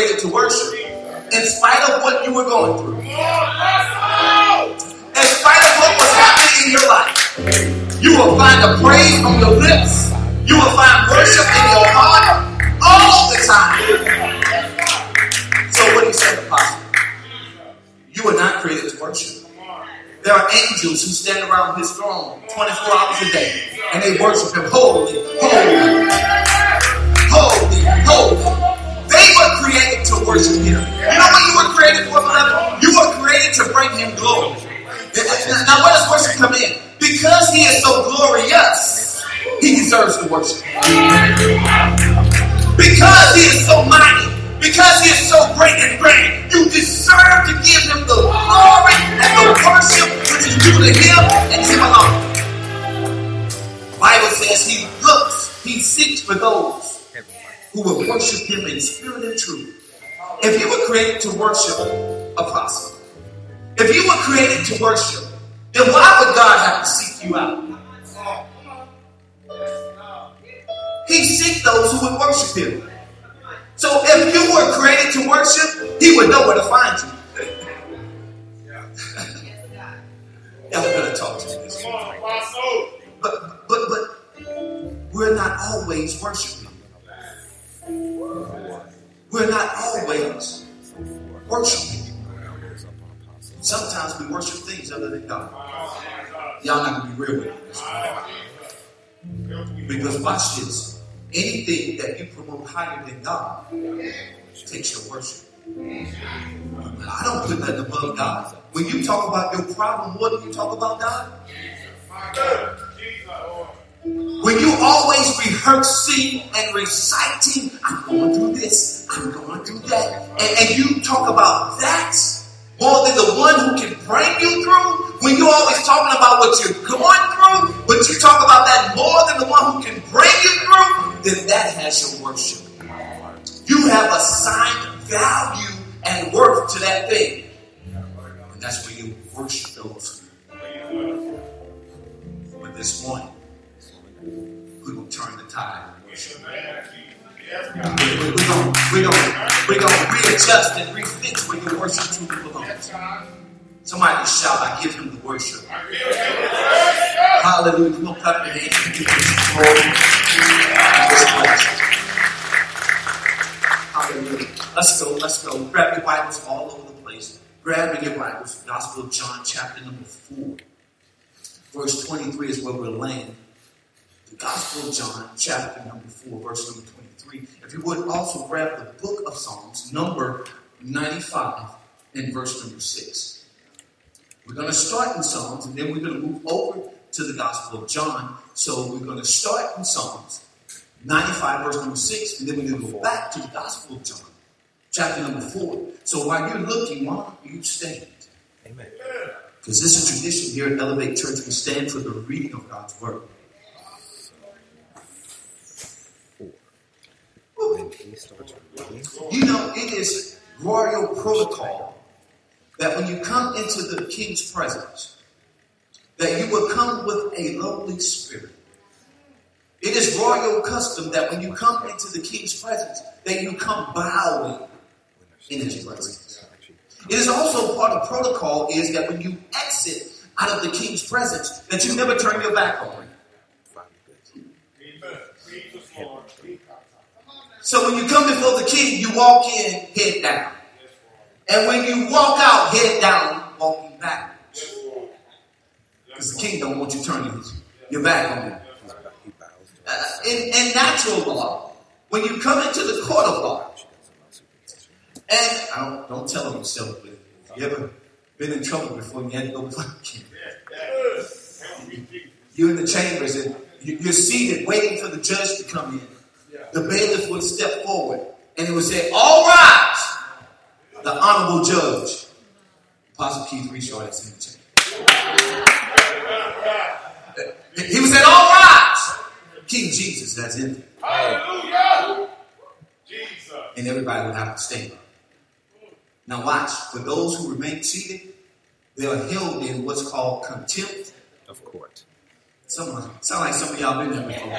created to worship. In spite of what you were going through. In spite of what was happening in your life. You will find a praise on your lips. You will find worship in your heart all the time. So what he said, Apostle? You were not created to worship. There are angels who stand around his throne 24 hours a day and they worship him holy, holy, holy, holy. They were created to worship. You know what you were created for, beloved? You were created to bring him glory. Now, where does worship come in? Because he is so glorious, he deserves the worship. Because he is so mighty, because he is so great and great, you deserve to give him the glory and the worship which is due to him and him alone. Bible says he looks, he seeks for those who will worship him in spirit and truth. If you were created to worship, apostle, if you were created to worship, then why would God have to seek you out? He seek those who would worship him. So if you were created to worship, he would know where to find you. Y'all better talk to me this. But, but, but, we're not always worshiping. We're not always worshiping. Sometimes we worship things other than God. Y'all not gonna be real with me. Because watch this. Anything that you promote higher than God takes your worship. I don't put nothing above God. When you talk about your problem, what do you talk about God? When you always rehearsing and reciting, I'm going through this, I'm going through that, and, and you talk about that more than the one who can bring you through, when you're always talking about what you're going through, but you talk about that more than the one who can bring you through, then that has your worship. You have assigned value and worth to that thing. And that's where you worship those. But this morning, we will turn the tide. We're going we're gonna, we're gonna readjust and refix where your worship truly belongs. Somebody shout, I give him the worship. Hallelujah. On, clap your hands and give him glory. Hallelujah. Let's go, let's go. Grab your Bibles all over the place. Grab your Bibles. Gospel of John, chapter number 4. Verse 23 is where we'll land. The Gospel of John, chapter number 4, verse number 23. If you would also grab the book of Psalms, number 95, and verse number 6. We're going to start in Psalms, and then we're going to move over to the Gospel of John. So we're going to start in Psalms 95, verse number 6, and then we're going to go back to the Gospel of John, chapter number 4. So while you're looking, why don't you stand? Amen. Because this is a tradition here at Elevate Church. We stand for the reading of God's Word. When he starts You know, it is royal protocol that when you come into the king's presence, that you will come with a lowly spirit. It is royal custom that when you come into the king's presence, that you come bowing in his presence. It is also part of protocol is that when you exit out of the king's presence, that you never turn your back on him. So when you come before the king, you walk in head down. And when you walk out head down, walking backwards. Because the king don't want you turning your back on him. Uh, in, in natural law, when you come into the court of law, and I don't, don't tell them yourself, but you ever been in trouble before and you had to go you're in the chambers and you're seated waiting for the judge to come in. The bailiff would step forward and he would say, All rise! The honorable judge, Apostle Keith Reshaw, that's in the chamber. He would say, All rise! King Jesus, that's in there. And everybody would have to stand. Up. Now, watch, for those who remain seated, they are held in what's called contempt. Of court. Someone, sound like some of y'all been there before.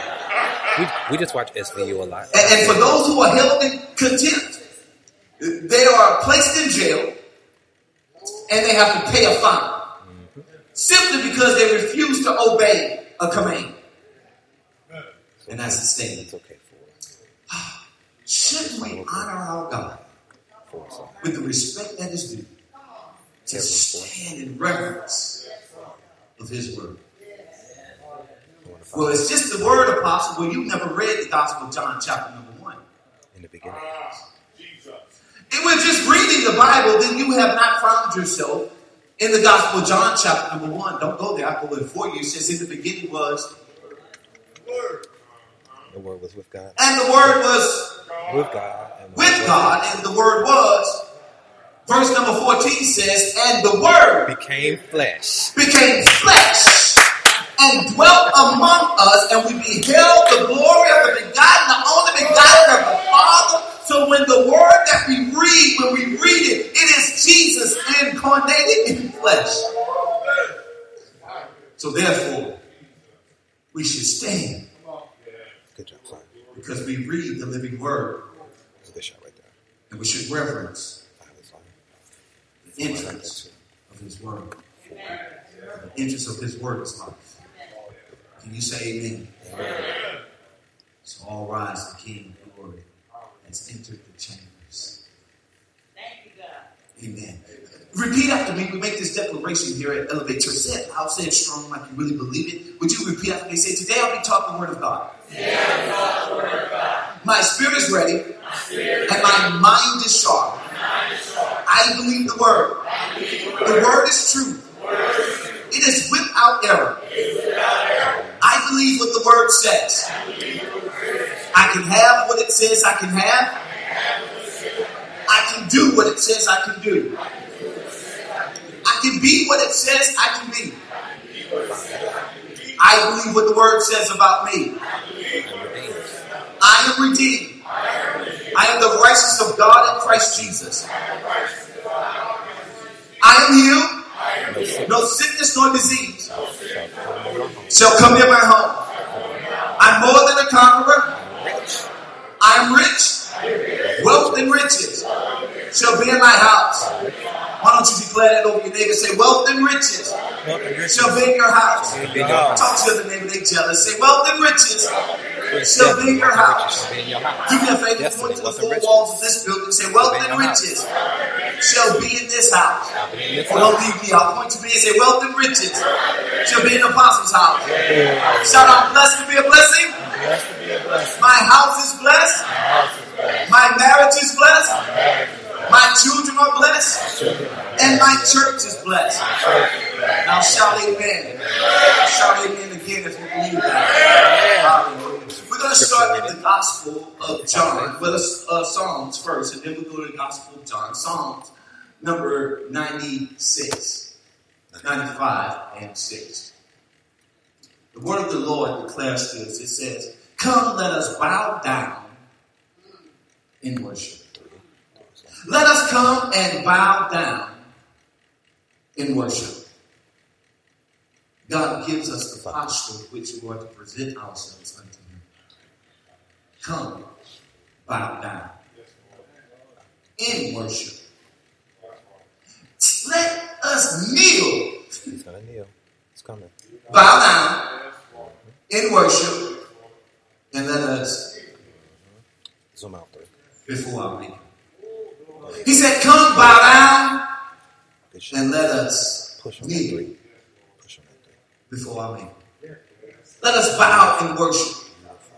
We, we just watch SVU a lot. And, and for those who are held in contempt, they are placed in jail and they have to pay a fine simply because they refuse to obey a command. And that's the statement. It's okay for Shouldn't we honor our God with the respect that is due to stand in reverence of His word? I want to Well, it's just the word, Apostle. Well, You've never read the Gospel of John, chapter number one. in the beginning. If we're just reading the Bible, then you have not found yourself in the Gospel of John, chapter number one. Don't go there. I go there for you. It says, In the beginning was, The word The Word was with God. and the Word was With God. And with God, and the Word was. Verse number 14 says, And the Word became flesh. became flesh and dwelt among us, and we beheld the glory of the begotten, the only begotten of the Father. So when the word that we read, when we read it, it is Jesus incarnated in flesh. So therefore, we should stand Good job, because we read the living word, That's a good shot right there. and we should reverence That was fine. the interest of His word. The interest of His word is life. Can you say Amen? So all rise, the King of glory has entered the chambers. Thank you, God. Amen. Repeat after me. We make this declaration here at Elevate Church. Say it. I'll say it strong like you really believe it. Would you repeat after me? Say, Today I'll be taught the word of God. My spirit is ready, and my mind is sharp. I believe the word. The word is true. It is without error. I believe what the word says. I can have what it says I can have. I can do what it says I can do. I can be what it says I can be. I believe what the word says about me. I am redeemed. I am the righteousness of God in Christ Jesus. I am healed. No sickness No sickness nor disease shall come near my home. I'm more than a conqueror. I am rich. Wealth and riches shall be in my house. Why don't you declare that over your neighbor? Say, wealth and riches Wealth and riches shall be in your house. shall be your house. Talk to the neighbor, they jealous. Say, wealth and riches shall be in your house. Shall be in your. Do me a favor, point to the four walls of this building. Say, wealth Shall be in and riches shall be in this house. in don't leave me. I'll point to me and say, wealth and riches shall be in the apostles' house. Shout out, blessed to be a blessing. Blessed to be a blessing. My house is blessed. My marriage is blessed. My children are blessed. And my church is blessed. Now shout amen. Shout amen again if you believe that. We're going to start with the Gospel of John. Well, it's uh, Psalms first, and then we'll go to the Gospel of John. Psalms number 96, 95, and 6. The word of the Lord declares to us, it says, Come, let us bow down in worship. Let us come and bow down in worship. God gives us the posture which we are to present ourselves unto Him. Come, bow down in worship. Let us kneel, He's gonna kneel. It's coming. bow down in worship, and let us Zoom out there before our Maker. He said, Come, bow down, and let us kneel three. Push on that three. before our Maker. Let us bow and worship,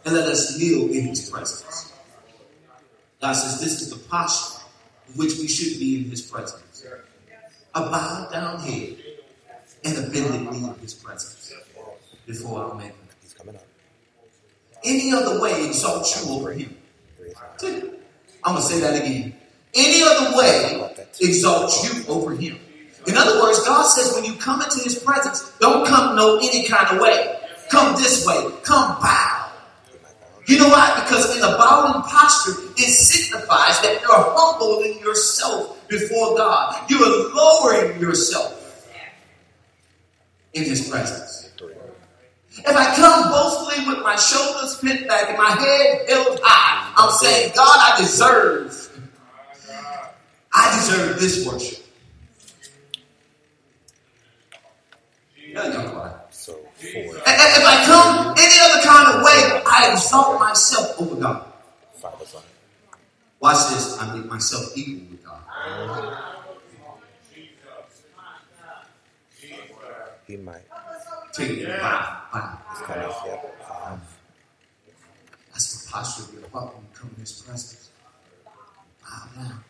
and let us kneel in His presence. God says this is the posture in which we should be in His presence. A bowed down head and a bended knee in His presence before our Maker. He's coming up. Any other way exalts you over Him. Three is out. I'm going to say that again. Any other way exalts you over him. In other words, God says when you come into his presence, don't come no any kind of way. Come this way. Come bow. You know why? Because in the bowing posture, it signifies that you're humbling yourself before God. You are lowering yourself in his presence. If I come boastfully with my shoulders bent back and my head held high, I'm saying, God, I deserve I deserve this worship. Yeah, y'all quiet. So four. And- and If I come any other kind of way, I exalt myself over God. Five five. Watch this. I make myself equal with God. He might. Take it. Wow. Wow. It's coming. Yep. Five. Um, that's the posture of your heart when you come in His presence. Bow down.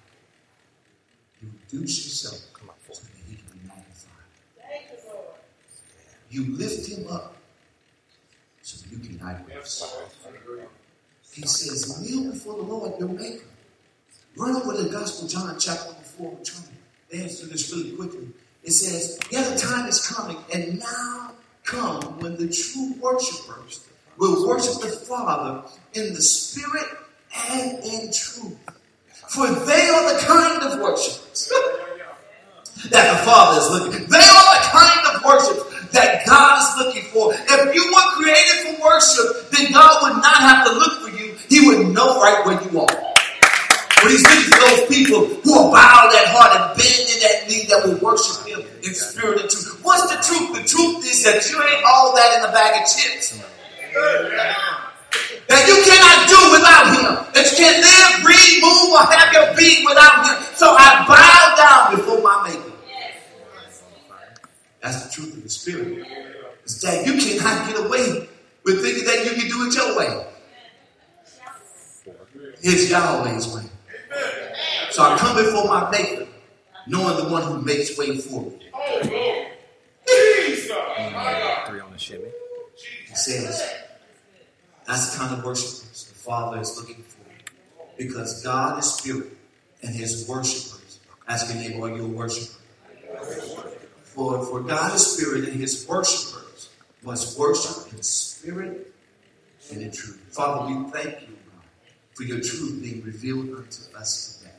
You reduce yourself Come on, so that He be magnified. You lift Him up so you can us. He says, kneel before the Lord your Maker. Run over the Gospel, John chapter number 4. We're trying to dance through this really quickly. It says, Yet a time is coming, and now come when the true worshipers will worship the Father in the Spirit and in truth. For they are the kind of worshipers that the Father is looking. They are the kind of worship that God is looking for. If you were created for worship, then God would not have to look for you. He would know right where you are. But he's looking for those people who are bowed at heart and bend in that knee that will worship him in spirit and truth. What's the truth? The truth is that you ain't all that in a bag of chips. That you cannot do without him. That you can't live, breathe, move, or have your being without him. So I bow down before my maker. That's the truth of the spirit. Is that you cannot get away with thinking that you can do it your way. It's Yahweh's way. So I come before my maker, knowing the one who makes way for me. Oh, Three on the shimmy. He says, that's the kind of worshipers the Father is looking for. Because God is spirit and his worshipers. Ask your neighbor, are you a worshiper? For, for God is spirit and his worshipers must worship in spirit and in truth. Father, we thank you, for your truth being revealed unto us today.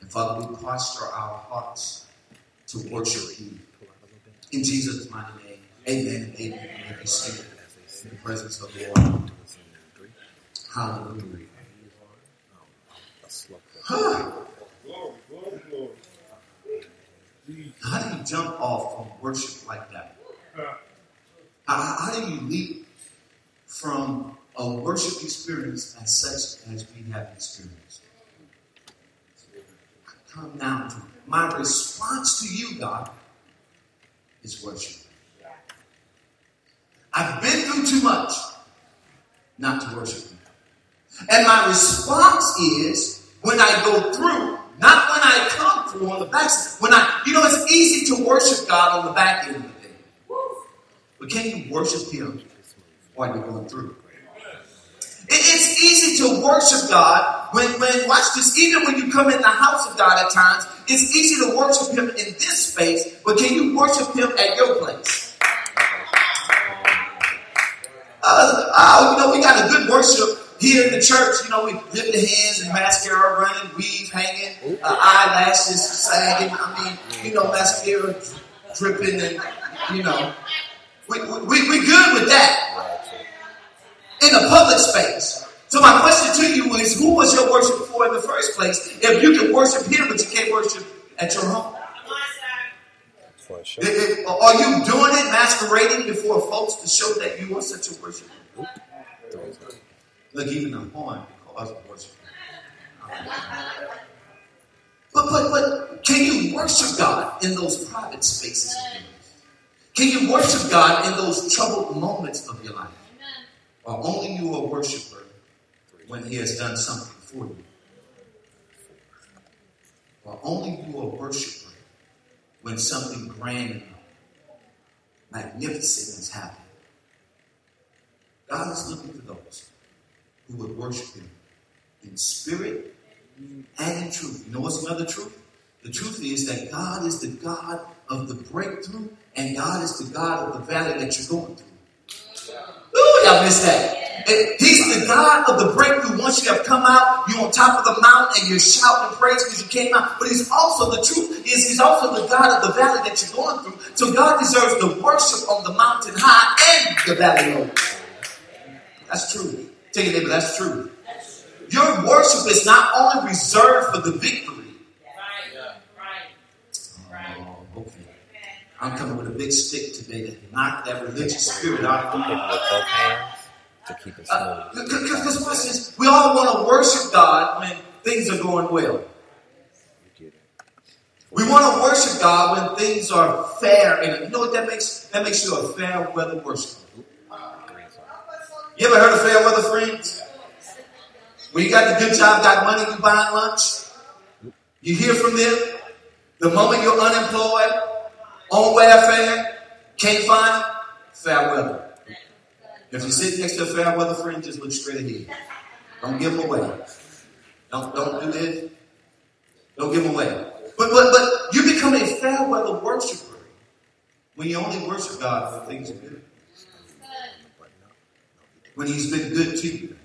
And Father, we posture our hearts to worship you. In Jesus' mighty name, amen and amen. Seated in the presence of the Lord. Hallelujah. How do you jump off from worship like that? How, how do you leap from a worship experience as such as we have experienced? Come down to. My response to you, God, is worship. I've been through too much not to worship you. And my response is when I go through, not when I come through on the backside. When I, you know, it's easy to worship God on the back end of the day. But can you worship Him while you're going through? It's easy to worship God when, when, watch this, even when you come in the house of God at times, it's easy to worship Him in this space, but can you worship Him at your place? Uh, oh, you know, we got a good worship here in the church. You know, we lift the hands and mascara running, weave hanging, uh, eyelashes sagging. I mean, you know, mascara dripping and, you know, we, we, we good with that in a public space. So my question to you is, who was your worship for in the first place? If you can worship here, but you can't worship at your home. For a show. If- if- Are you doing it, masquerading before folks to show that you are such a worshiper? Three's on. Look, even the horn calls it worship. But but but can you worship God in those private spaces of your life? Can you worship God in those troubled moments of your life? Or only you are a worshiper when He has done something for you? Or only you are a worshiper when something grand and magnificent has happened? God is looking for those who would worship Him in spirit and in truth. You know what's another truth? The truth is that God is the God of the breakthrough, and God is the God of the valley that you're going through. Ooh, y'all missed that. He's the God of the breakthrough. Once you have come out, you're on top of the mountain and you're shouting praise because you came out. But he's also the truth is he's also the God of the valley that you're going through. So God deserves the worship on the mountain high and the valley low. That's true. Tell your neighbor that's true. Your worship is not only reserved for the victory. Oh, I'm coming with a big stick today to knock that religious spirit out of uh, you to keep it Uh, smooth. Because watch this. We all want to worship God when things are going well. You get it. We want to worship God when things are fair, and you know what that makes? That makes you a fair weather worshiper. You ever heard of fair weather friends? When you got the good job, got money, you buying lunch. You hear from them. The moment you're unemployed, on welfare, can't find fair weather. If you sit next to a fair weather friend, just look straight ahead. Don't give them away. Don't don't do this. Don't give them away. But but but you become a fair weather worshiper when you only worship God when things are good. When He's been good to you.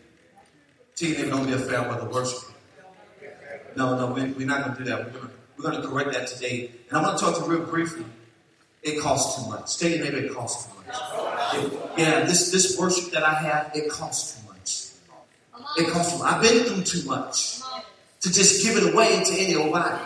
Tell never don't be a fair weather worshiper. No, no, we, we're not going to do that. We're going to correct that today. And I want to talk to you real briefly. It costs too much. Tell your neighbor it costs too much. Yeah, this, this worship that I have, it costs too much. It costs too much. I've been through too much to just give it away to any old body.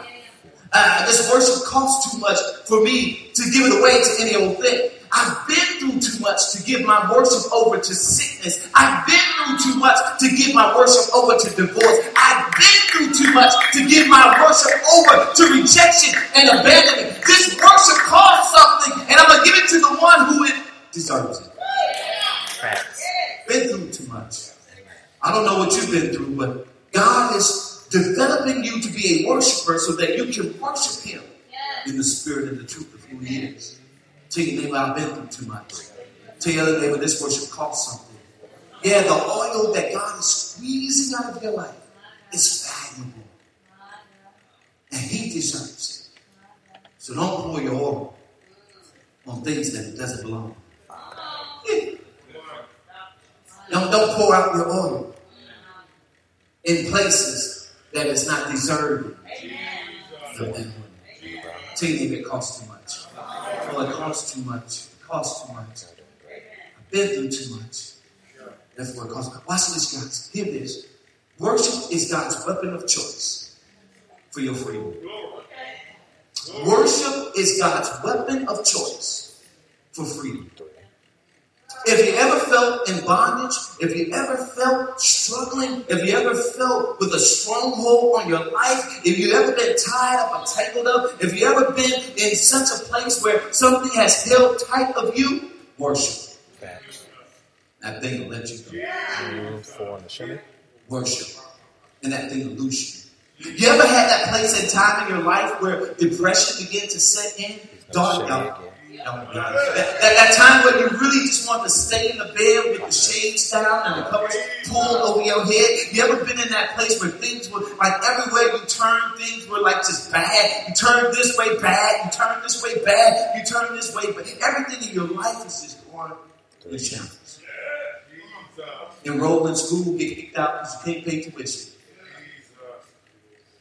Uh, this worship costs too much for me to give it away to any old thing. I've been too much to give my worship over to sickness. I've been through too much to give my worship over to divorce. I've been through too much to give my worship over to rejection and abandonment. This worship costs something, and I'm going to give it to the one who it deserves it. Been through too much. I don't know what you've been through, but God is developing you to be a worshiper so that you can worship Him in the spirit and the truth of who He is. Tell your neighbor, I've been through too much. Tell your other neighbor, this worship costs something. Yeah, the oil that God is squeezing out of your life is valuable. And He deserves it. So don't pour your oil on things that doesn't belong. Don't, don't pour out your oil in places that is not deserving oil. Tell you it costs too much. Well, it costs too much. It costs too much. Been too much. Therefore, it costs. Watch this, guys. Hear this. Worship is God's weapon of choice for your freedom. Worship is God's weapon of choice for freedom. If you ever felt in bondage, if you ever felt struggling, if you ever felt with a stronghold on your life, if you ever been tied up or tangled up, if you ever been in such a place where something has held tight of you, worship. That thing will let you go. Room four on the shimmy. Worship. And that thing will loose you. You ever had that place and time in your life where depression began to set in? Dark you That, that, that time when you really just want to stay in the bed with the shades down and the covers pulled over your head. You ever been in that place where things were like everywhere you turn, things were like just bad. You turn this way bad, you turn this way bad, you turn this way, but everything in your life is just going shambles. Enroll in school, get kicked out because you can't pay tuition.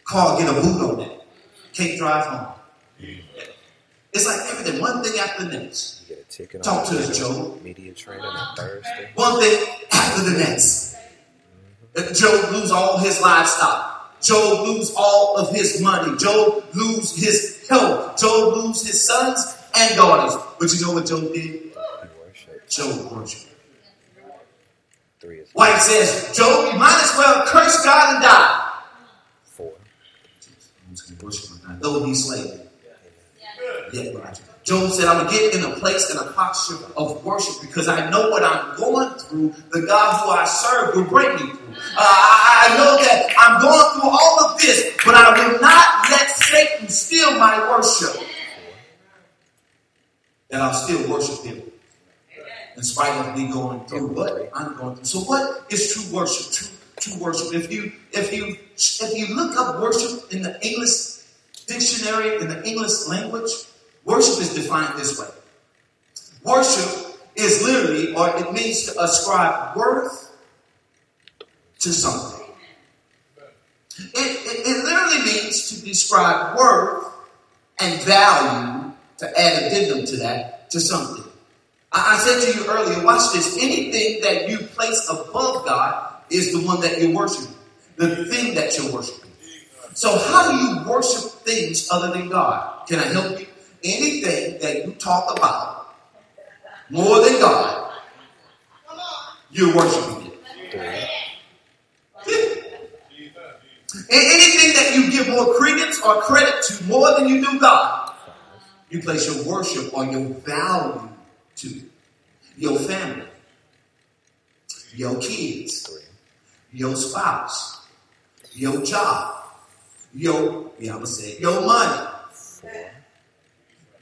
Car, get a boot on it. Can't drive home. It's like everything, one thing after the next. You get a ticket Talk to us, Joe. Media training on Thursday. One thing after the next. Uh, Job lose all his livestock. Joe lose all of his money. Joe lose his health. Joe lose his sons and daughters. But you know what Joe did? Joe worship. Worshiped. Three is Wife says, Job, you might as well curse God and die. four. I'm just gonna worship him now, though he slay me. Yet will I trust. Job said, I'm going to get in a place and a posture of worship because I know what I'm going through. The God who I serve will bring me through. Uh, I, I know that I'm going through all of this, but I will not let Satan steal my worship. And I'll still worship him in spite of me going through what I'm going through. So, what is true worship? True, true worship. If you if you if you look up worship in the English dictionary in the English language, worship is defined this way. Worship is literally, or it means to ascribe worth to something. It, it, it literally means to describe worth and value, to add addendum to that, to something. I, I said to you earlier, watch this. Anything that you place above God is the one that you're worshiping, the thing that you're worshiping. So, how do you worship things other than God? Can I help you? anything that you talk about more than God, you're worshiping it. Anything that you give more credence or credit to more than you do God, you place your worship on your value to your family, your kids, your spouse, your job, your, yeah, I'm gonna say it, your money.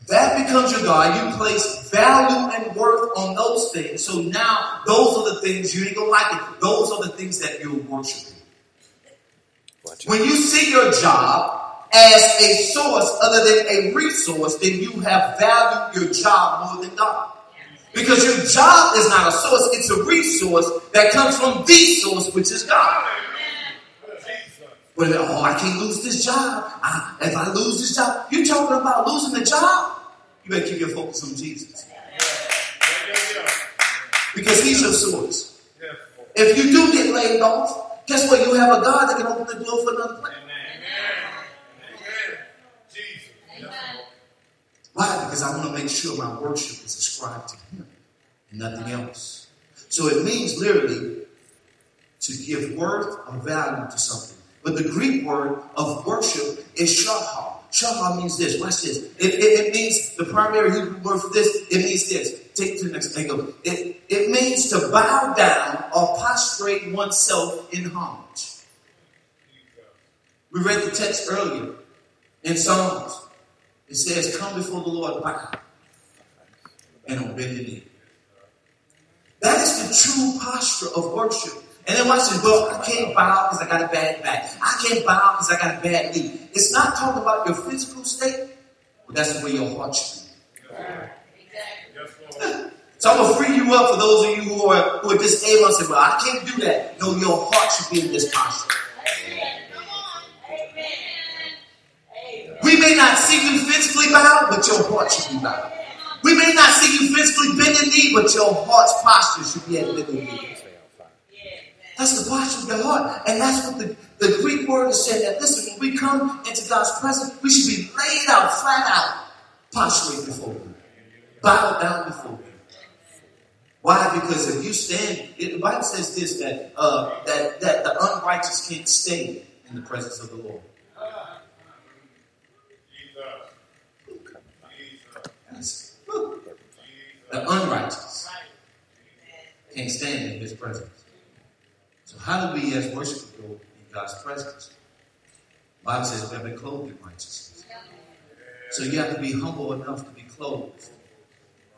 That becomes your God. You place value and worth on those things. So now those are the things you ain't gonna like it. Those are the things that you're worshiping. When you see your job as a source other than a resource, then you have valued your job more than God. Because your job is not a source, it's a resource that comes from the source, which is God. Well, oh, I can't lose this job. I, if I lose this job, you're talking about losing the job? You better keep your focus on Jesus. Because he's your source. If you do get laid off, guess what? You have a God that can open the door for another place. Why? Because I want to make sure my worship is ascribed to Him and nothing else. So it means literally to give worth or value to something. But the Greek word of worship is shahar. Shahar means this. Watch this. It, it, it means the primary Hebrew word for this. It means this. Take to the next angle. It, it means to bow down or prostrate oneself in homage. We read the text earlier in Psalms. It says, Come before the Lord, bow and on bended knee. That is the true posture of worship. And then watch this. Well, I can't bow because I got a bad back. I can't bow because I got a bad knee. It's not talking about your physical state, but that's the way your heart should be. So I'm gonna free you up for those of you who are who are disabled and say, "Well, I can't do that." No, your heart should be in this posture. We may not see you physically bow, but your heart should be bowed. We may not see you physically bend the knee, but your heart's posture should be at bended knee. That's the posture of your heart. And that's what the, the Greek word is saying that listen, when we come into God's presence, we should be laid out, flat out, prostrate before Him. Bow down before Him. Why? Because if you stand, it, the Bible says this that uh, that that the unrighteous can't stay in the presence of the Lord. That's- the unrighteous can't stand in His presence. So how do we as worshipers go in God's presence? Bible says we have been clothed in righteousness. So you have to be humble enough to be clothed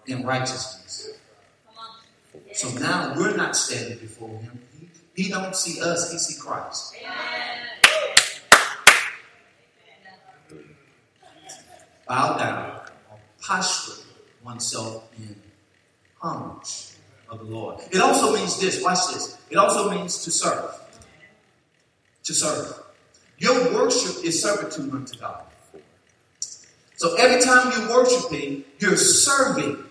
in righteousness. So now we're not standing before him. He, he don't see us, he see Christ. Bow down prostrate oneself in homage of the Lord. It also means this, watch this. It also means to serve. To serve. Your worship is servitude unto God. So every time you're worshiping, you're serving.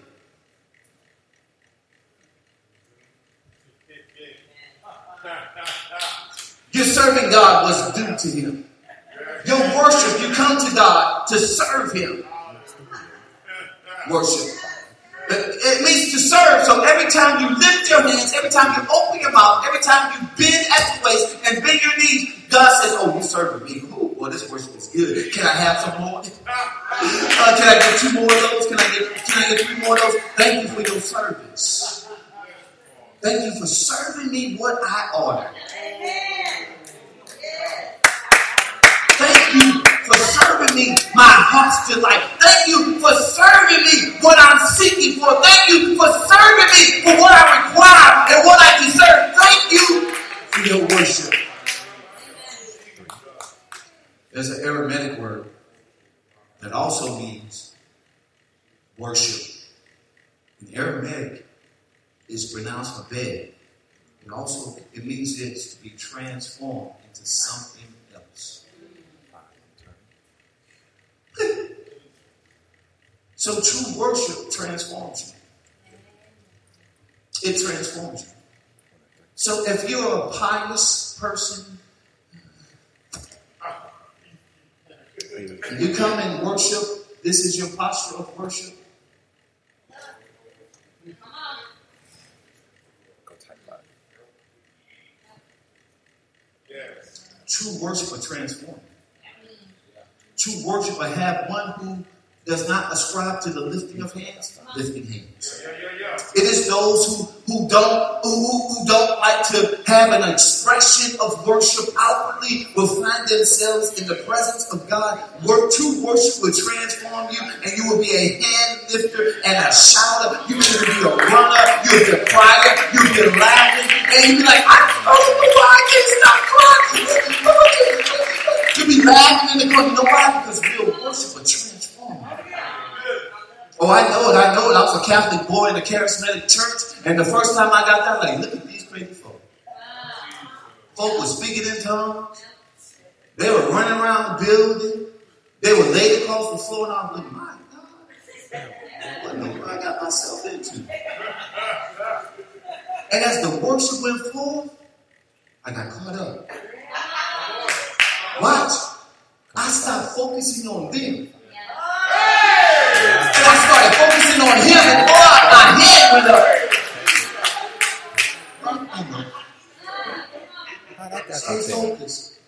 You're serving God was due to Him. Your worship, you come to God to serve Him. Worship. It means to serve. So every time you lift your hands, every time you open your mouth, every time you bend at the waist and bend your knees, God says, "Oh, you're serving me? Oh, boy, this worship is good. Can I have some more? Uh, can I get two more of those? Can I get can I get three more of those? Thank you for your service. Thank you for serving me what I ordered. Thank you for serving me my heart's delight. Thank you for serving me what I'm seeking for. Thank you for serving me for what I require and what I deserve. Thank you for your worship. There's an Aramaic word that also means worship. In Aramaic, is pronounced abed. It also it means this to be transformed into something else. So true worship transforms you. It transforms you. So if you're a pious person, you come and worship this is your posture of worship? True worship will transform. True worship will have one who does not ascribe to the lifting of hands, lifting hands. It is those who, who don't who, who don't like to have an expression of worship outwardly will find themselves in the presence of God. Work true worship will transform you, and you will be a hand lifter and a shouter. You will be a runner, you'll be a crier, you'll be laughing, and you'll be like, I don't know why I can't stop crying. You'll be laughing in the corner. You know why? Because real worship will transform. Oh, I know it, I know it. I was a Catholic boy in a charismatic church, and the first time I got there, I'm like, look at these crazy folk. Folk were speaking in tongues. They were running around the building. They were laid across the floor, and I was like, my God, what know I got myself into? And as the worship went forth, I got caught up. Watch. I stopped focusing on them. And I started focusing on him and boy, my head went up. Oh, that got Stay something. focused.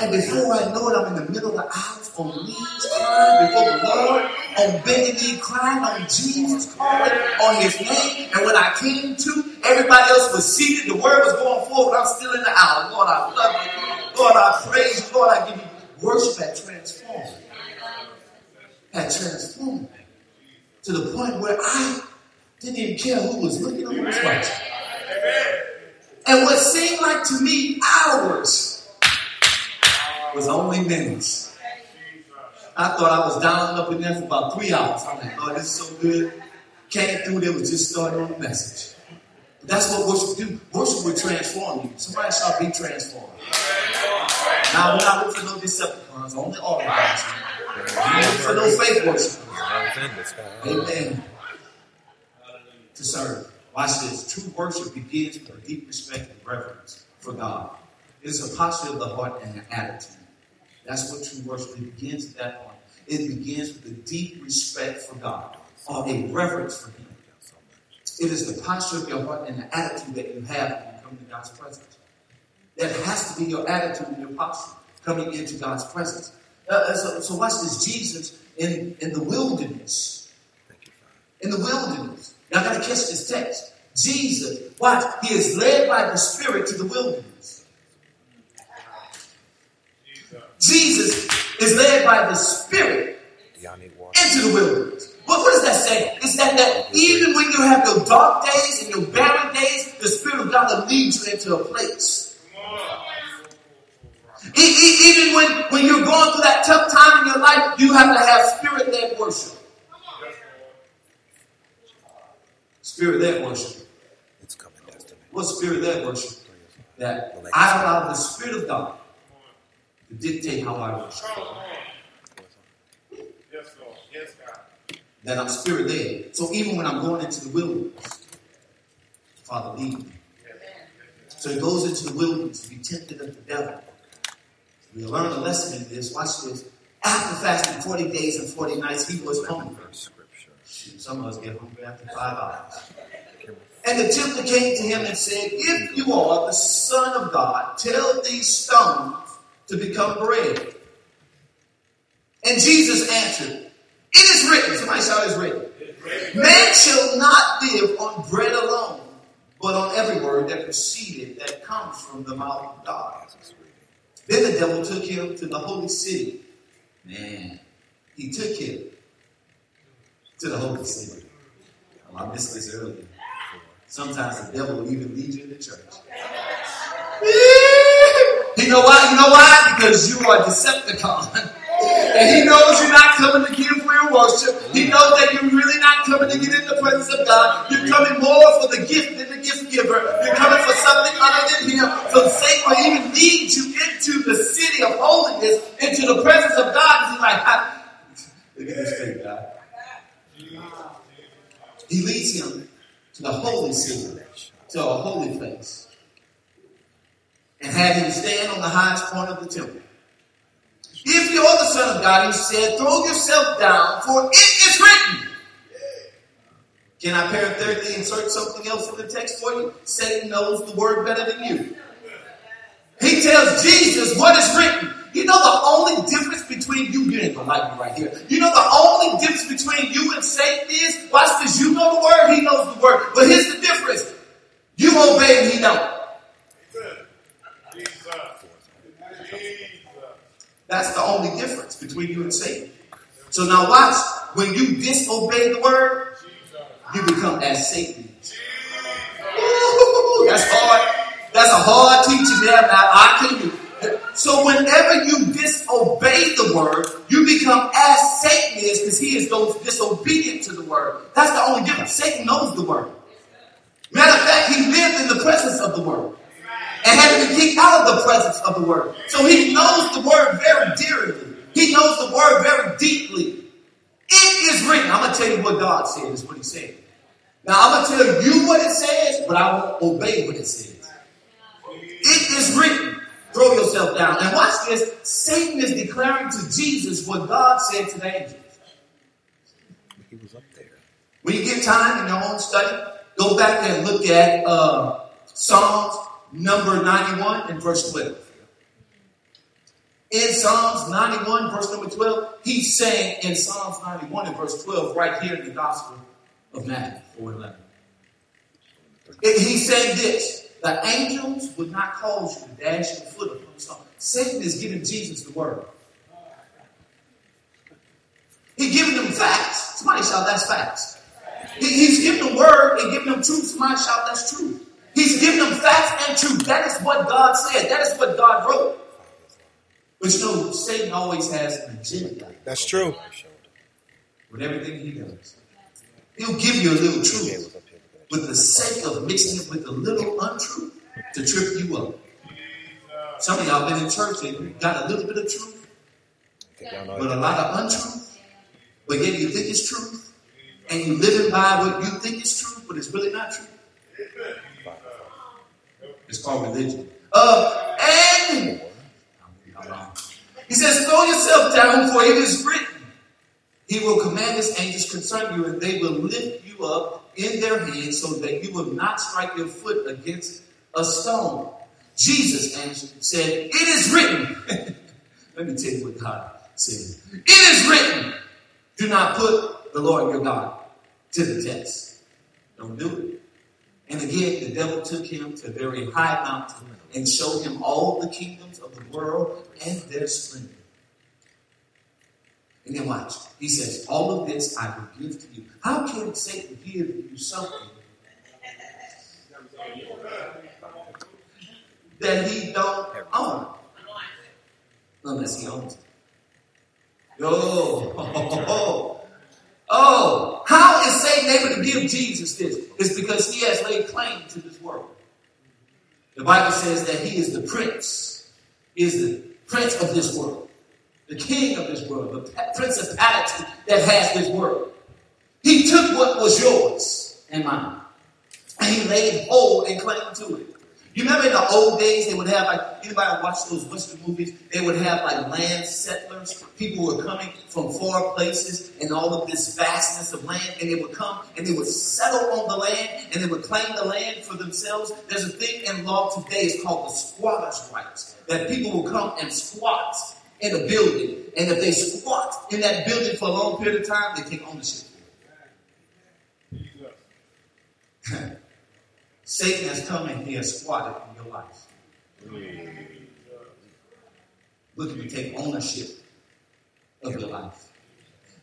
And before I know it, I'm in the middle of the house on knees crying before the Lord, on bending knee crying on Jesus, calling on his name. And when I came to, everybody else was seated, the word was going forward, I'm still in the aisle. Lord, I love you. Lord, I praise you. Lord, I give you worship that transformed. Had transformed to the point where I didn't even care who was looking or who was watching. And what seemed like to me hours was only minutes. I thought I was down up in there for about three hours. I'm like, oh, this is so good. Came through there, was just starting on the message. But that's what worship do. Worship will transform you. Somebody shall be transformed. Now we're not looking for no Decepticons, only Autobots. We're looking for no fake worship. Amen. To serve. Watch this. True worship begins with a deep respect and reverence for God. It is a posture of the heart and an attitude. That's what true worship it begins at that point. It begins with a deep respect for God or a reverence for Him. It is the posture of your heart and the attitude that you have when you come to God's presence. That has to be your attitude and your posture coming into God's presence. Uh, so, so watch this. Jesus in, in the wilderness in the wilderness. Y'all gotta catch this text. Jesus, watch, he is led by the Spirit to the wilderness. Jesus is led by the Spirit Y'all need water. into the wilderness. What, what does that say? It's that, that even when you have your dark days and your barren days, the Spirit of God will lead you into a place. E- e- even when, when you're going through that tough time in your life, you have to have spirit-led worship. Spirit-led worship. It's coming, What's spirit-led worship? That I allow the Spirit of God to dictate how I worship. Yes, Lord. Yes, God. That I'm spirit-led. So even when I'm going into the wilderness, Father, lead me. So he goes into the wilderness to be tempted of the devil. We learn a lesson in this. Watch this. After fasting 40 days and 40 nights, he was hungry. Scripture. Some of us get hungry after five hours. And the tempter came to him and said, If you are the Son of God, tell these stones to become bread. And Jesus answered, It is written, somebody shout, It's written. Man shall not live on bread alone, but on every word that proceeded, that comes from the mouth of God. Then the devil took him to the holy city. Man, he took him to the holy city. Oh, I missed this earlier. Sometimes the devil will even lead you into church. You know why? You know why? Because you are Decepticon. And he knows you're not coming to give real worship. He knows that you're really not coming to get in the presence of God. You're coming more for the gift than the gift giver. You're coming for something other than him. So Satan will even lead you into the city of holiness, into the presence of God. He's like, "I- look at this thing, God. He leads him to the holy city, to a holy place, and had him stand on the highest point of the temple. If you're the Son of God, he said, throw yourself down, for it is written. Can I parenthetically insert something else in the text for you? Satan knows the word better than you. He tells Jesus what is written. You know the only difference between you, you ain't gonna like me right here. You know the only difference between you and Satan is, watch this, you know the word, he knows the word. But here's the difference. You obey and he don't. Jesus. Jesus. That's the only difference between you and Satan. So now watch, when you disobey the word, you become as Satan. Ooh, that's hard. That's a hard teaching there. Now I can you. So whenever you disobey the word, you become as Satan is because he is those disobedient to the word. That's the only difference. Satan knows the word. Matter of fact, he lived in the presence of the word and had to kicked out of the presence of the word. So he knows the word very dearly. He knows the word very deeply. It is written. I'm going to tell you what God said, is what he said. Now I'm going to tell you what it says, but I won't obey what it says. It is written. Throw yourself down. And watch this. Satan is declaring to Jesus what God said to the angels. He was up there. When you get time in your own study, go back and look at uh, Psalms number 91 and verse 12. In Psalms 91, verse number 12, he's saying in Psalms 91 and verse 12, right here in the Gospel of Matthew 4 11. He's saying this the angels would not cause you to dash your foot upon the stone. Satan is giving Jesus the word. He's giving them facts. Somebody shout, that's facts. He- he's giving them word and giving them truth. Somebody shout, that's truth. He's giving them facts and truth. That is what God said. That is what God wrote. But you know, Satan always has an agenda That's true. with everything he does. He'll give you a little truth with the sake of mixing it with a little untruth to trip you up. Some of y'all been in church and got a little bit of truth, Take down all but a lot of untruth. But yet you think it's truth, and you living by what you think is truth, but it's really not true. It's called religion. And he says, "Throw yourself down, for it is written." He will command his angels concerning you, and they will lift you up in their hands so that you will not strike your foot against a stone. Jesus answered, said, It is written. Let me tell you what God said. It is written, do not put the Lord your God to the test. Don't do it. And again, the devil took him to a very high mountain and showed him all the kingdoms of the world and their splendor. And then watch. He says, All of this I will give to you. How can Satan give you something that he don't own? Unless he owns it. Oh, oh, oh, oh. How is Satan able to give Jesus this? It's because he has laid claim to this world. The Bible says that he is the prince, is the prince of this world, the king of this world, the pa- principality that has this world. He took what was yours and mine, and he laid hold and claim to it. You remember in the old days, they would have like anybody watch those Western movies, they would have like land settlers. People who were coming from far places and all of this vastness of land, and they would come and they would settle on the land and they would claim the land for themselves. There's a thing in law today, it's called the squatters' rights. That people will come and squat in a building, and if they squat in that building for a long period of time, they take ownership. Satan has come and he has squatted in your life. Looking to take ownership of your life.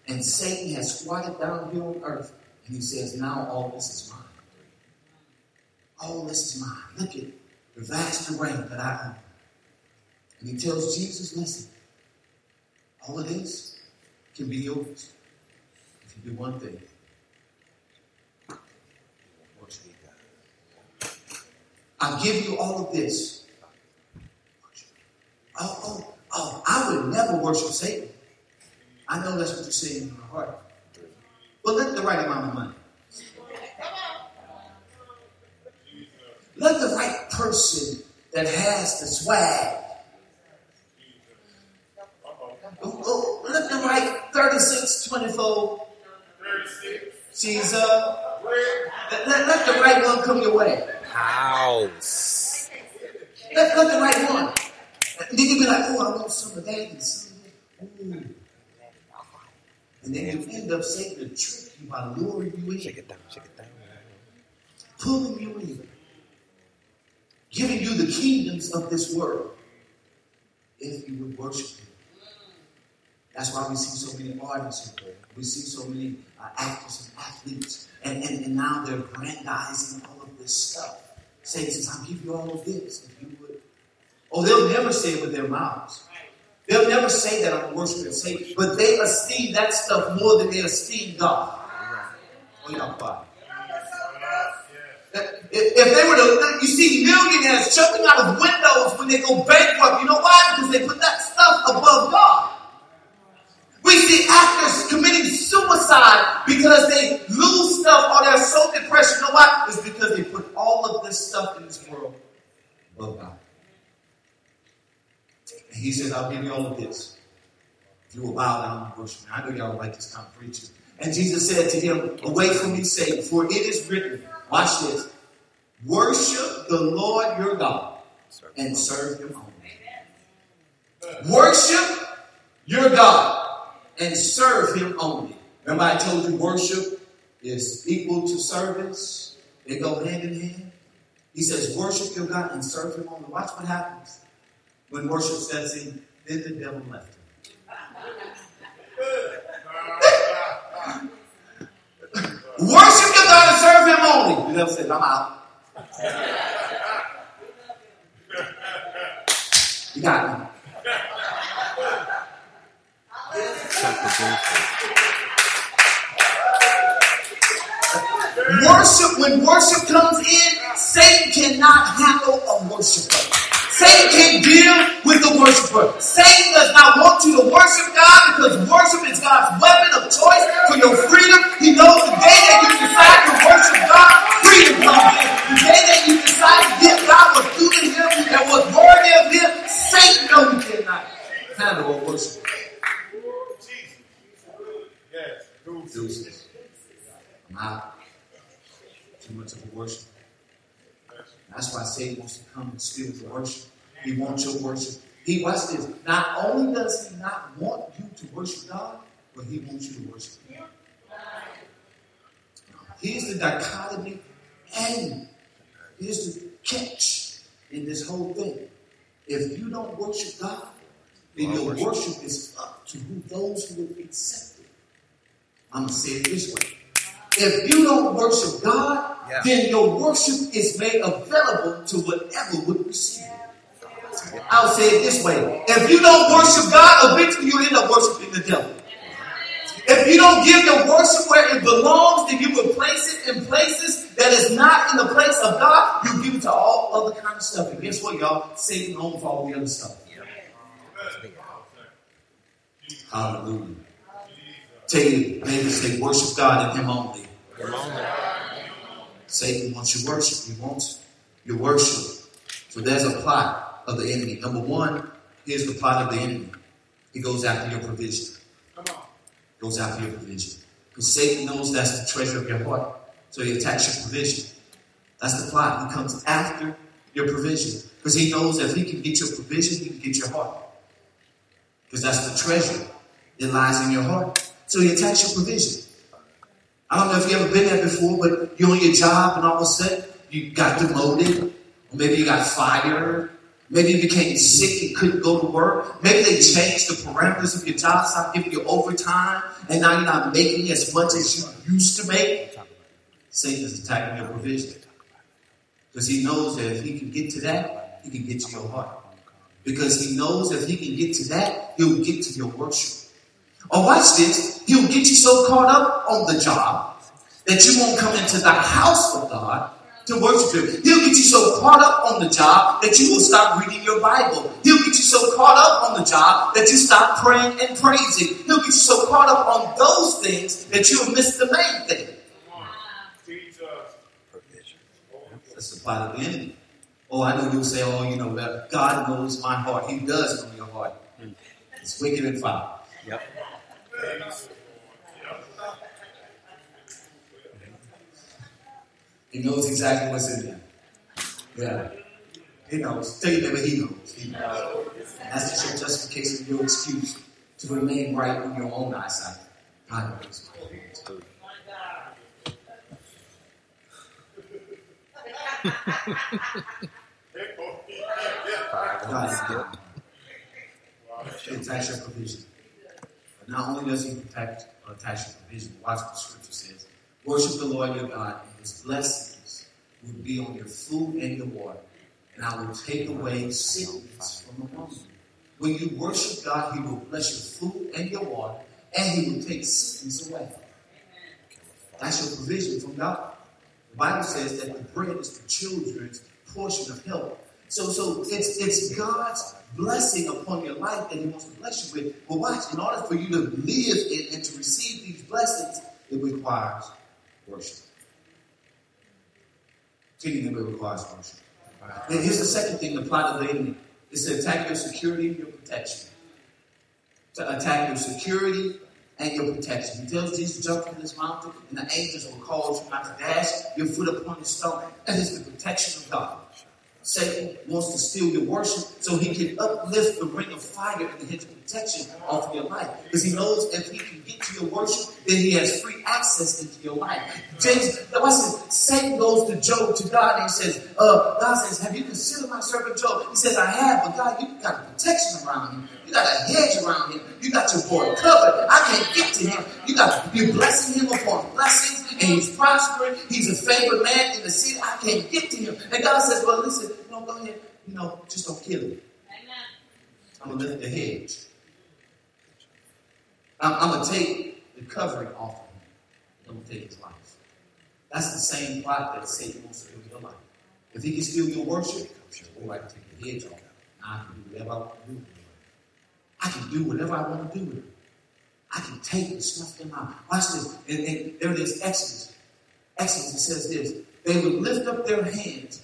And Satan has squatted down here on earth and he says, Now all this is mine. All this is mine. Look at the vast array that I own. And he tells Jesus, Listen, all of this can be yours if you do one thing. Worship God. I'll give you all of this. Oh, oh, oh, I would never worship Satan. I know that's what you're saying in your heart. But let the right amount of money. Let the right person that has the swag. Oh, oh, let the right 36, 24. 36. She's uh, let, let, let the right one come your way. House. Let, let the right one. And then you be like, oh, I want some of that and some of that. Ooh. And then you end up saying the trick you by luring you Shake in, it down, shake it down. pulling you in, giving you the kingdoms of this world. If you would worship Him. That's why we see so many artists, and we see so many uh, actors and athletes, and, and, and now they're grandizing all of this stuff. Satan says, I'll give you all of this if you would. Oh, they'll never say it with their mouths. They'll never say that I'm worshiping Satan, but they esteem that stuff more than they esteem God. Oh, y'all if they were to, you see millionaires jumping out of windows when they go bankrupt. You know why? Because they put that stuff above God. We see actors committing suicide because they lose stuff or they're so depressed. You know why? It's because they put all of this stuff in this world above God. And he says, I'll give you all of this. If you will bow down and worship me. I know y'all don't like this kind of preaching. And Jesus said to him, Away from me, Satan, for it is written, watch this, worship the Lord your God and serve him only. Worship your God and serve him only. Remember, I told you worship is equal to service, they go hand in hand. He says, Worship your God and serve him only. Watch what happens when worship sets in, then the devil left him. Worship your God and serve him only. The devil says, I'm out. You got me. Something beautiful. Worship, when worship comes in, Satan cannot handle a worshiper. Satan can't deal with the worshiper. Satan does not want you to worship God because worship is God's weapon of choice for your freedom. He knows the day that you decide to worship God, freedom comes in. The day that you decide to give God what's due to Him and what's worthy of Him, Satan knows he cannot handle a worshiper. Jesus. Yes. I'm out. Too much of a worship. That's why Satan wants to come and steal the worship. He wants your worship. He watch this. Not only does he not want you to worship God, but he wants you to worship him. Here's the dichotomy and here's the catch in this whole thing. If you don't worship God, then your worship is up to who those who will accept it. I'm gonna say it this way. If you don't worship God, Yeah. then your worship is made available to whatever would receive it. I'll say it this way. If you don't worship God, eventually you end up worshiping the devil. If you don't give your worship where it belongs, then you will place it in places that is not in the place of God. You give it to all other kind of stuff. And guess what, y'all? Satan owns all the other stuff. Hallelujah. Tell you, neighbor, say, worship God and Him only. Satan wants your worship. He wants your worship. So there's a plot of the enemy. Number one, here's the plot of the enemy. He goes after your provision. Come on. Goes after your provision. Because Satan knows that's the treasure of your heart. So he attacks your provision. That's the plot. He comes after your provision. Because he knows if he can get your provision, he can get your heart. Because that's the treasure that lies in your heart. Attacks your provision. I don't know if you've ever been there before, but you're on your job and all of a sudden you got demoted, or maybe you got fired, maybe you became sick and couldn't go to work. Maybe they changed the parameters of your job, stopped giving you overtime, and now you're not making as much as you used to make. Satan is attacking your provision. Because he knows that if he can get to that, he can get to your heart. Because he knows if he can get to that, he'll get to your worship. Or watch this, he'll get you so caught up on the job that you won't come into the house of God to worship him. He'll get you so caught up on the job that you will stop reading your Bible. He'll get you so caught up on the job that you stop praying and praising. He'll get you so caught up on those things that you'll miss the main thing. That's the plot of the enemy. Oh, I know you'll say, oh, you know, God knows my heart. He does know your heart. It's wicked and foul. Yep. He knows exactly what's in there. Yeah. He knows. Tell your neighbor he knows. He knows. And that's just your justification, of your excuse to remain right in your own eyesight. God knows. My God. God attach your provision. But not only does he protect or attach your provision, watch what the scripture says. Worship the Lord your God, and his blessings will be on your food and your water. And I will take away sickness from among you. When you worship God, he will bless your food and your water, and he will take sickness away. That's your provision from God. The Bible says that the bread is the children's portion of health. So, so it's it's God's blessing upon your life that He wants to bless you with. But watch, in order for you to live in and to receive these blessings, it requires worship. That it requires worship. And here's the second thing: the plot of the enemy is to attack your security and your protection. To attack your security and your protection. He tells Jesus jump from this mountain, and the angels will cause you not to dash your foot upon the stone. That is the protection of God. Satan wants to steal your worship so he can uplift the ring of fire and the hedge of protection off of your life. Because he knows if he can get to your worship, then he has free access into your life. James, listen, Satan goes to Job, to God, and he says, uh, God says, Have you considered my servant Job? He says, I have, but God, you've got protection around him. You got a hedge around him. You got your boy covered. I can't get to him. You got you're blessing him upon blessings and he's prospering. He's a favored man in the city. I can't get to him. And God says, Well, listen, know, go ahead, you know, just don't kill him. I'm gonna lift the hedge. I'm, I'm gonna take the covering off of him. I'm gonna take his life. That's the same plot that Satan wants to do in your life. If he can steal your worship, all right, take the hedge off. I can do whatever I want to do. I can do whatever I want to do with it. I can take and snuff them out. Watch this. And, and there it is, Exodus. Exodus, it says this. They would lift up their hands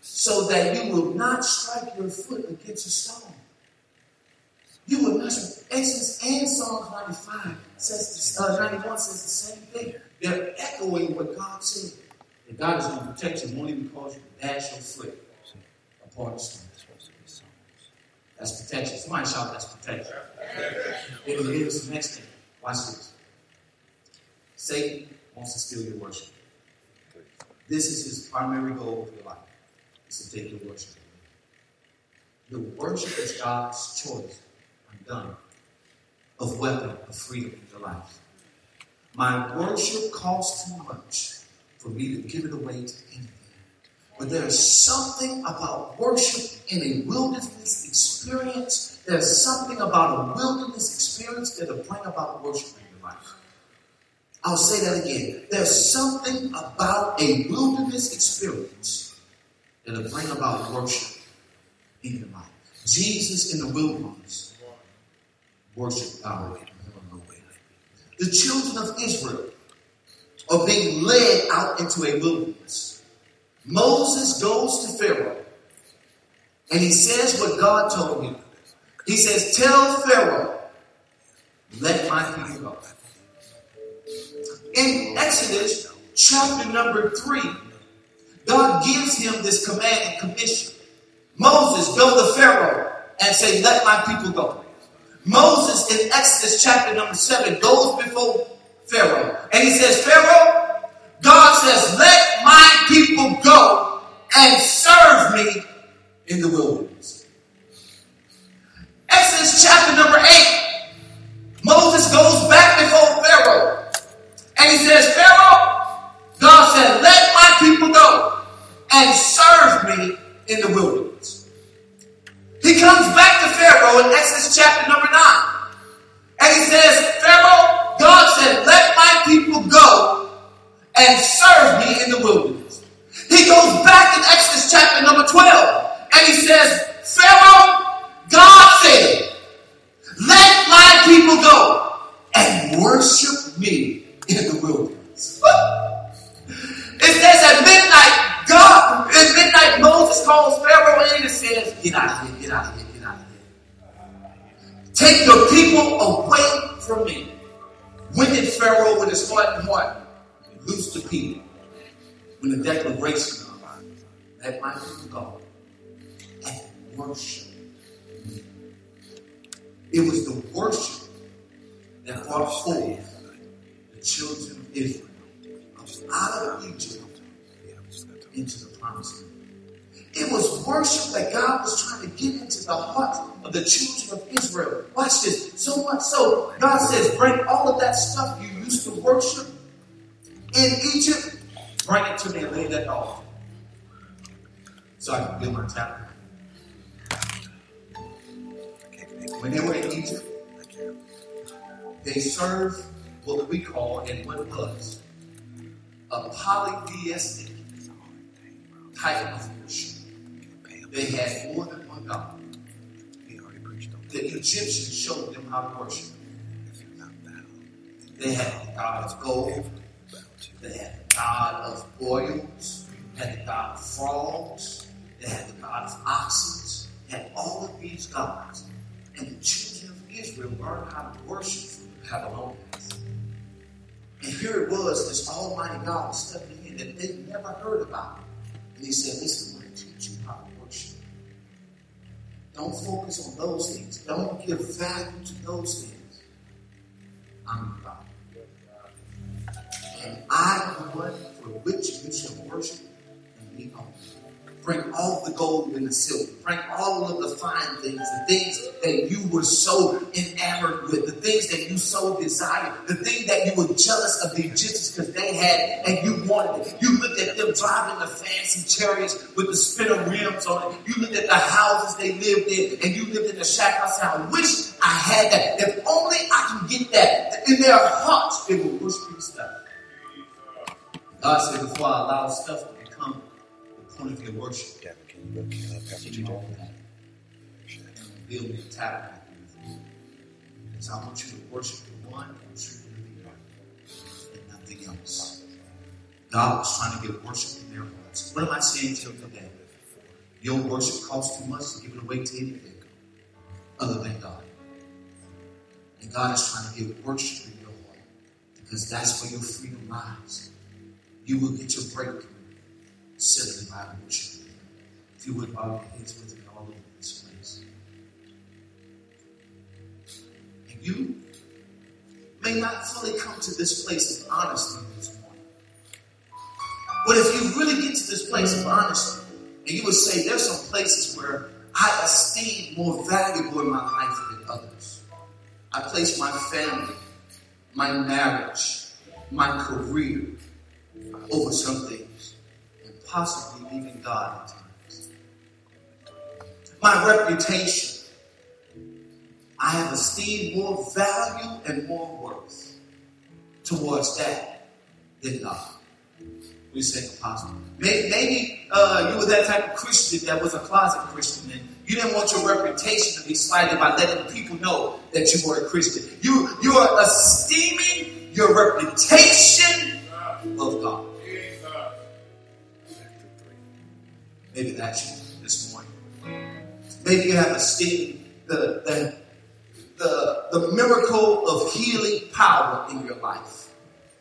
so that you will not strike your foot against a stone. You will not strike. Exodus and Psalms 95 says, uh, 91 says the same thing. They're echoing what God said. That God is going to protect you only because you to dash your foot upon a stone. That's protection. Somebody shout, that's protection. Then here's the next thing. Watch this. Satan wants to steal your worship. This is his primary goal of your life. Is to take your worship. Your worship is God's choice. I'm done. Of weapon of freedom in your life. My worship costs too much for me to give it away to anything. But there is something about worship in a wilderness experience. There's something about a wilderness experience that'll bring about worship in your life. I'll say that again. There's something about a wilderness experience that'll bring about worship in your life. Jesus in the wilderness worshiped God. The children of Israel are being led out into a wilderness. Moses goes to Pharaoh and he says what God told him. He says, Tell Pharaoh, let my people go. In Exodus chapter number three, God gives him this command and commission. Moses, go to Pharaoh and say, Let my people go. Moses in Exodus chapter number seven goes before Pharaoh and he says, Pharaoh, God says, Let my people go and serve me in the wilderness. Exodus chapter number 8. Moses goes back before Pharaoh. And he says, Pharaoh, God said, let my people go and serve me in the wilderness. He comes back to Pharaoh in Exodus chapter number 9. And he says, Pharaoh, God said, let my people go and serve me in the wilderness. He goes back in Exodus chapter number 12. And he says, Pharaoh, God said, let my people go and worship me in the wilderness. It says at midnight, God, at midnight, Moses calls Pharaoh in and says, Get out of here, get out of here, get out of here. Take your people away from me. When did Pharaoh, with his heart and heart, loose the people? When the declaration of let my people go and worship. It was the worship that brought forth the children of Israel out of Egypt into the promised land. It was worship that God was trying to get into the hearts of the children of Israel. Watch this. So much so, God says, bring all of that stuff you used to worship in Egypt, bring it to me and lay that off. So I can build my tabernacle. When they were in Egypt, they served what we call and what was a polytheistic type of worship. They had more than one God. The Egyptians showed them how to worship. They had the God of gold. They had the God of oils. They had the God of frogs. They had the God of oxen. They had all of these gods. And the children of Israel learned how to worship from the Babylonians. And here it was, this Almighty God was stepping in that they'd never heard about. And he said, Listen, I'm going to teach you how to worship. Don't focus on those things. Don't give value to those things. I'm. And I am the one for which you shall worship and be only. Bring all the gold and the silver. Bring all of the fine things, the things that you were so enamored with, the things that you so desired, the thing that you were jealous of the Egyptians because they had and you wanted it. You looked at them driving the fancy chariots with the spinner rims on it. You looked at the houses they lived in and you lived in the shack house. I wish I had that. If only I can get that. In their hearts, they were worshiping stuff. God said, before I allow stuff to become the point of your worship, Gavin, can you look uh, up after you all that? that. Build me a tabernacle with you. Because I want you to worship the one who truly be and nothing else. God was trying to get worship in their hearts. What am I saying to you today? Your worship costs too much to give it away to anything other than God. And God is trying to get worship in your heart because that's where your freedom lies. You will get your breakthrough simply by worshiping Him. If you would bow your heads with me all over this place. And you may not fully come to this place of honesty this morning. But if you really get to this place of honesty, and you would say, there's some places where I esteem more valuable in my life than others. I place my family, my marriage, my career over some things, and possibly even God. My reputation, I have esteemed more value and more worth towards that than God. We say apostle. Maybe, maybe uh, you were that type of Christian that was a closet Christian, and you didn't want your reputation to be slighted by letting people know that you were a Christian. You you are esteeming your reputation of God. Maybe that's you this morning. Maybe you have esteemed the, the, the, the miracle of healing power in your life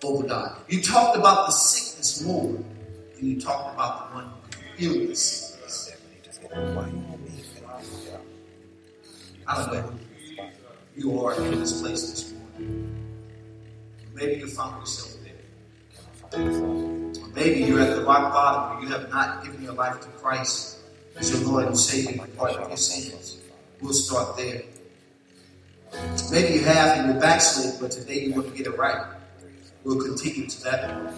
God. You talked about the sickness more than you talked about the one who can heal the sickness. I don't know you are in this place this morning. Maybe you found yourself there. Maybe you're at the rock bottom where you have not given your life to Christ as your Lord and Savior and pardon your sins. We'll start there. Maybe you have and you're backslid, but today you want to get it right. We'll continue to that.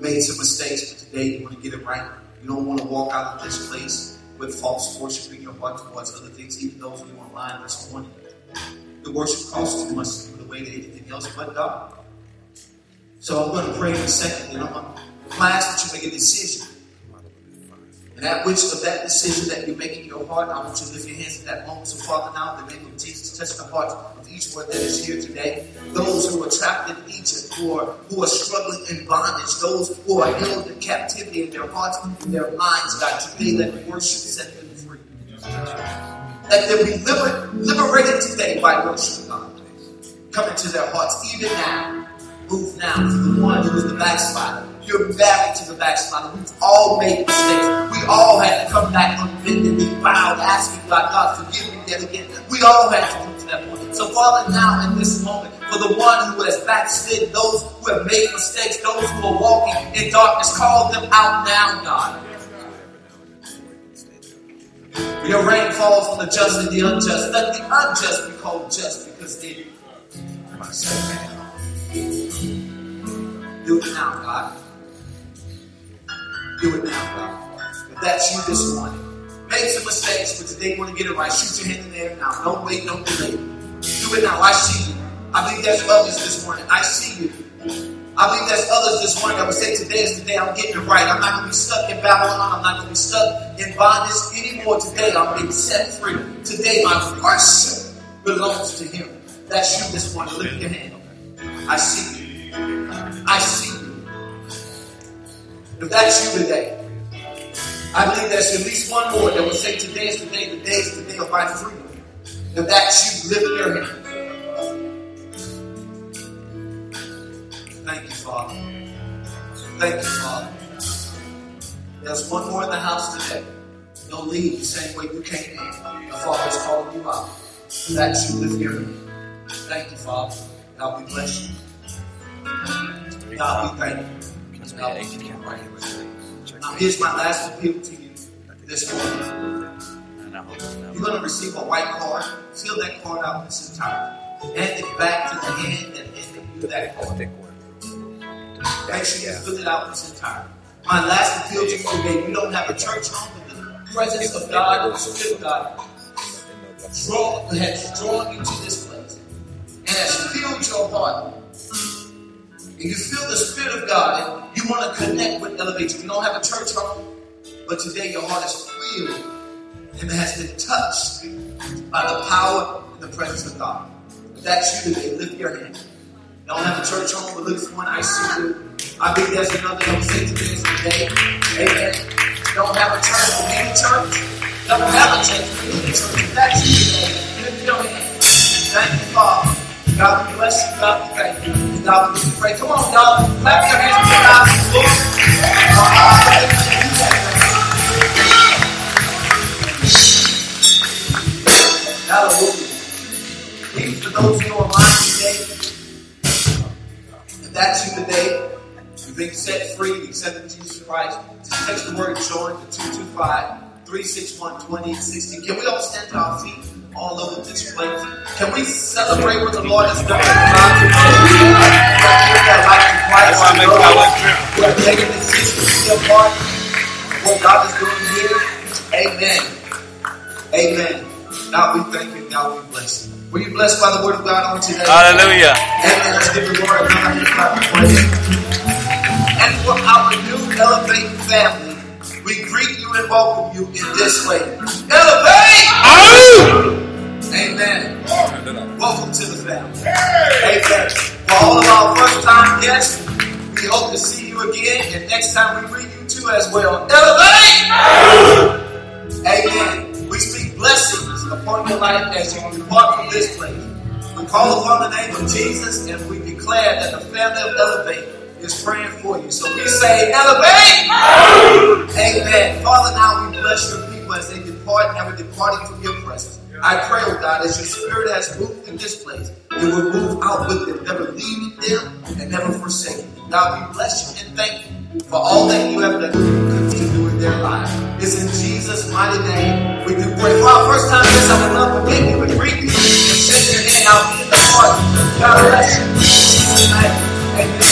Made some mistakes, but today you want to get it right. You don't want to walk out of this place with false worship in your heart towards other things, even those of you online this morning. The worship costs too much to give it away to anything else but God. So I'm going to pray in a second, and I'm going to ask that you make a decision. And at which of that decision that you make in your heart, I want you to lift your hands at that moment. So, Father, now in the name of Jesus, touch the hearts of each one that is here today. Those who are trapped in Egypt, who are, who are struggling in bondage, those who are held in captivity in their hearts and their minds, God, today let worship set them free. Let them be liber- liberated today by worship, God. Come into their hearts even now. Move now to the one who is the backslider. You're back to the backslider. We've all made mistakes. We all had to come back bended knee, bowed, asking God, God, forgive me yet again. We all had to come to that point. So, Father, now in this moment, for the one who has backslid, those who have made mistakes, those who are walking in darkness, call them out now, God. Your rain falls on the just and the unjust. Let the unjust be called just because they do it now, God. Do it now, God. If that's you this morning, make some mistakes, but today you want to get it right. Shoot your hand in the air now. Don't wait, don't delay. Do it now. I see you. I believe there's others this morning. I see you. I believe there's others this morning that would say today is the day I'm getting it right. I'm not going to be stuck in Babylon. I'm not going to be stuck in bondage anymore. Today I'm being set free. Today my worship belongs to Him. That's you this morning. Lift your hand. I see that's you today, I believe there's at least one more that would say today is the day, the day is the day of my freedom. If that's you, lift your hand. Thank you, Father. Thank you, Father. There's one more in the house today. Don't leave the same way you came in. The Father's calling you out. If that's you, lift your hand. Thank you, Father. God, we bless you. God, we thank you. God, we give you praise. Now, here's my last appeal to you this morning. You're going to receive a white card. Fill that card out in its entirety. Hand it back to the hand that handed you that card. Make sure you fill it out in its entirety. My last appeal to you today, you don't have a church home, but the presence of God, the Spirit of God, draw, has drawn you to this place and has filled your heart. And you feel the Spirit of God and you want to connect with Elevation. You don't have a church home, but today your heart is filled and has been touched by the power and the presence of God. If that's you today, lift your hand. Don't have a church home, but look for one. I see you. I think there's another that say today. Don't have a church, but need a church. Don't have a church, but need church. If that's you today, lift your hand. Thank you, Father. God bless you. God thank you. God give praise. Come on, y'all. Clap your hands to God. Hallelujah. Even for those who are online today, if that's you today, you've been set free, you accepted Jesus Christ, just text the word join to 225 361 2860. Can we all stand to our feet all over this place? Can we celebrate what the Lord has done? That's why I make my life trip. We're taking this decision to be a part of what God is doing here. Amen. Amen. God, we thank you. God, we bless you. Were you blessed by the word of God on today? Hallelujah. Amen. Let's give the Lord a round of applause. And for our new Elevate family, we greet and welcome you in this way. Elevate! Amen. Welcome to the family. Amen. For all of our first time guests, we hope to see you again. And next time we greet you too as well. Elevate! Amen. We speak blessings upon your life as you depart from this place. We call upon the name of Jesus and we declare that the family of Elevate is praying for you. So we say, Elevate! Amen. Father, now we bless your people as they depart, never departing from your presence. I pray, oh God, as your spirit has moved in this place, it will move out with them, never leaving them and never forsaking them. God, we bless you and thank you for all that you have done to do in their lives. It's in Jesus' mighty name we do pray. For our first time, would love to meet you and greet you and shake your hand out in the heart. God bless you. Amen.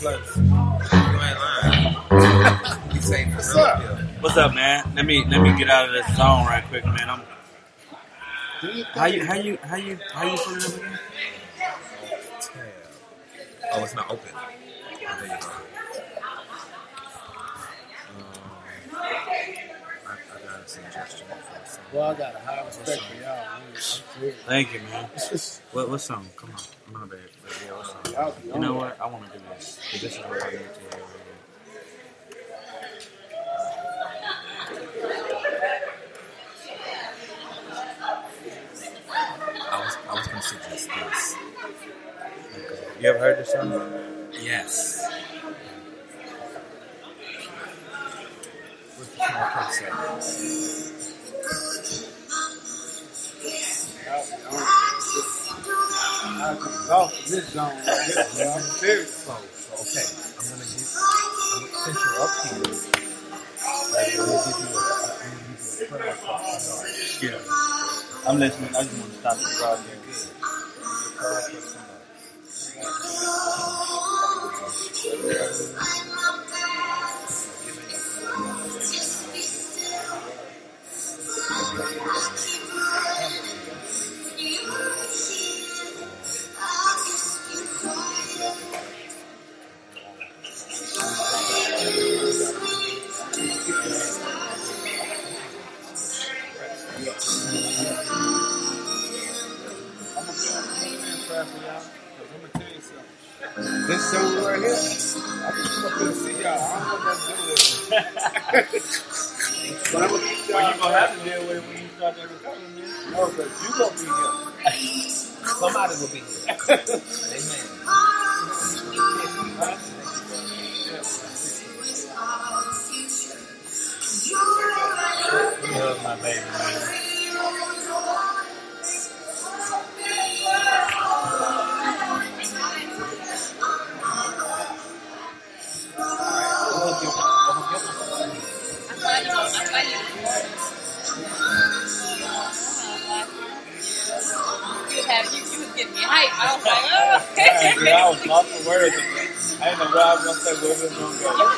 the holy place. You ain't lying. You say What's up? deal. What's up, man? Let me let me get out of this zone right quick, man. I'm how you how you how you how you put it up again? Oh, it's not open. Oh, there you go. I, I got a suggestion. Well, I got a high respect for y'all. I'm, I'm serious. Thank you, man. It's just, What what song? Come on, my bad. But yeah, what song? y'all be You know what? I want to do this. 'cause This is what I need to hear. I was I was gonna suggest this. You ever heard this song? Yes. What's the this zone. I'm serious. So, okay, I'm gonna gonna, since you're up here, Yeah. I'm listening. I just want to stop the for I was gonna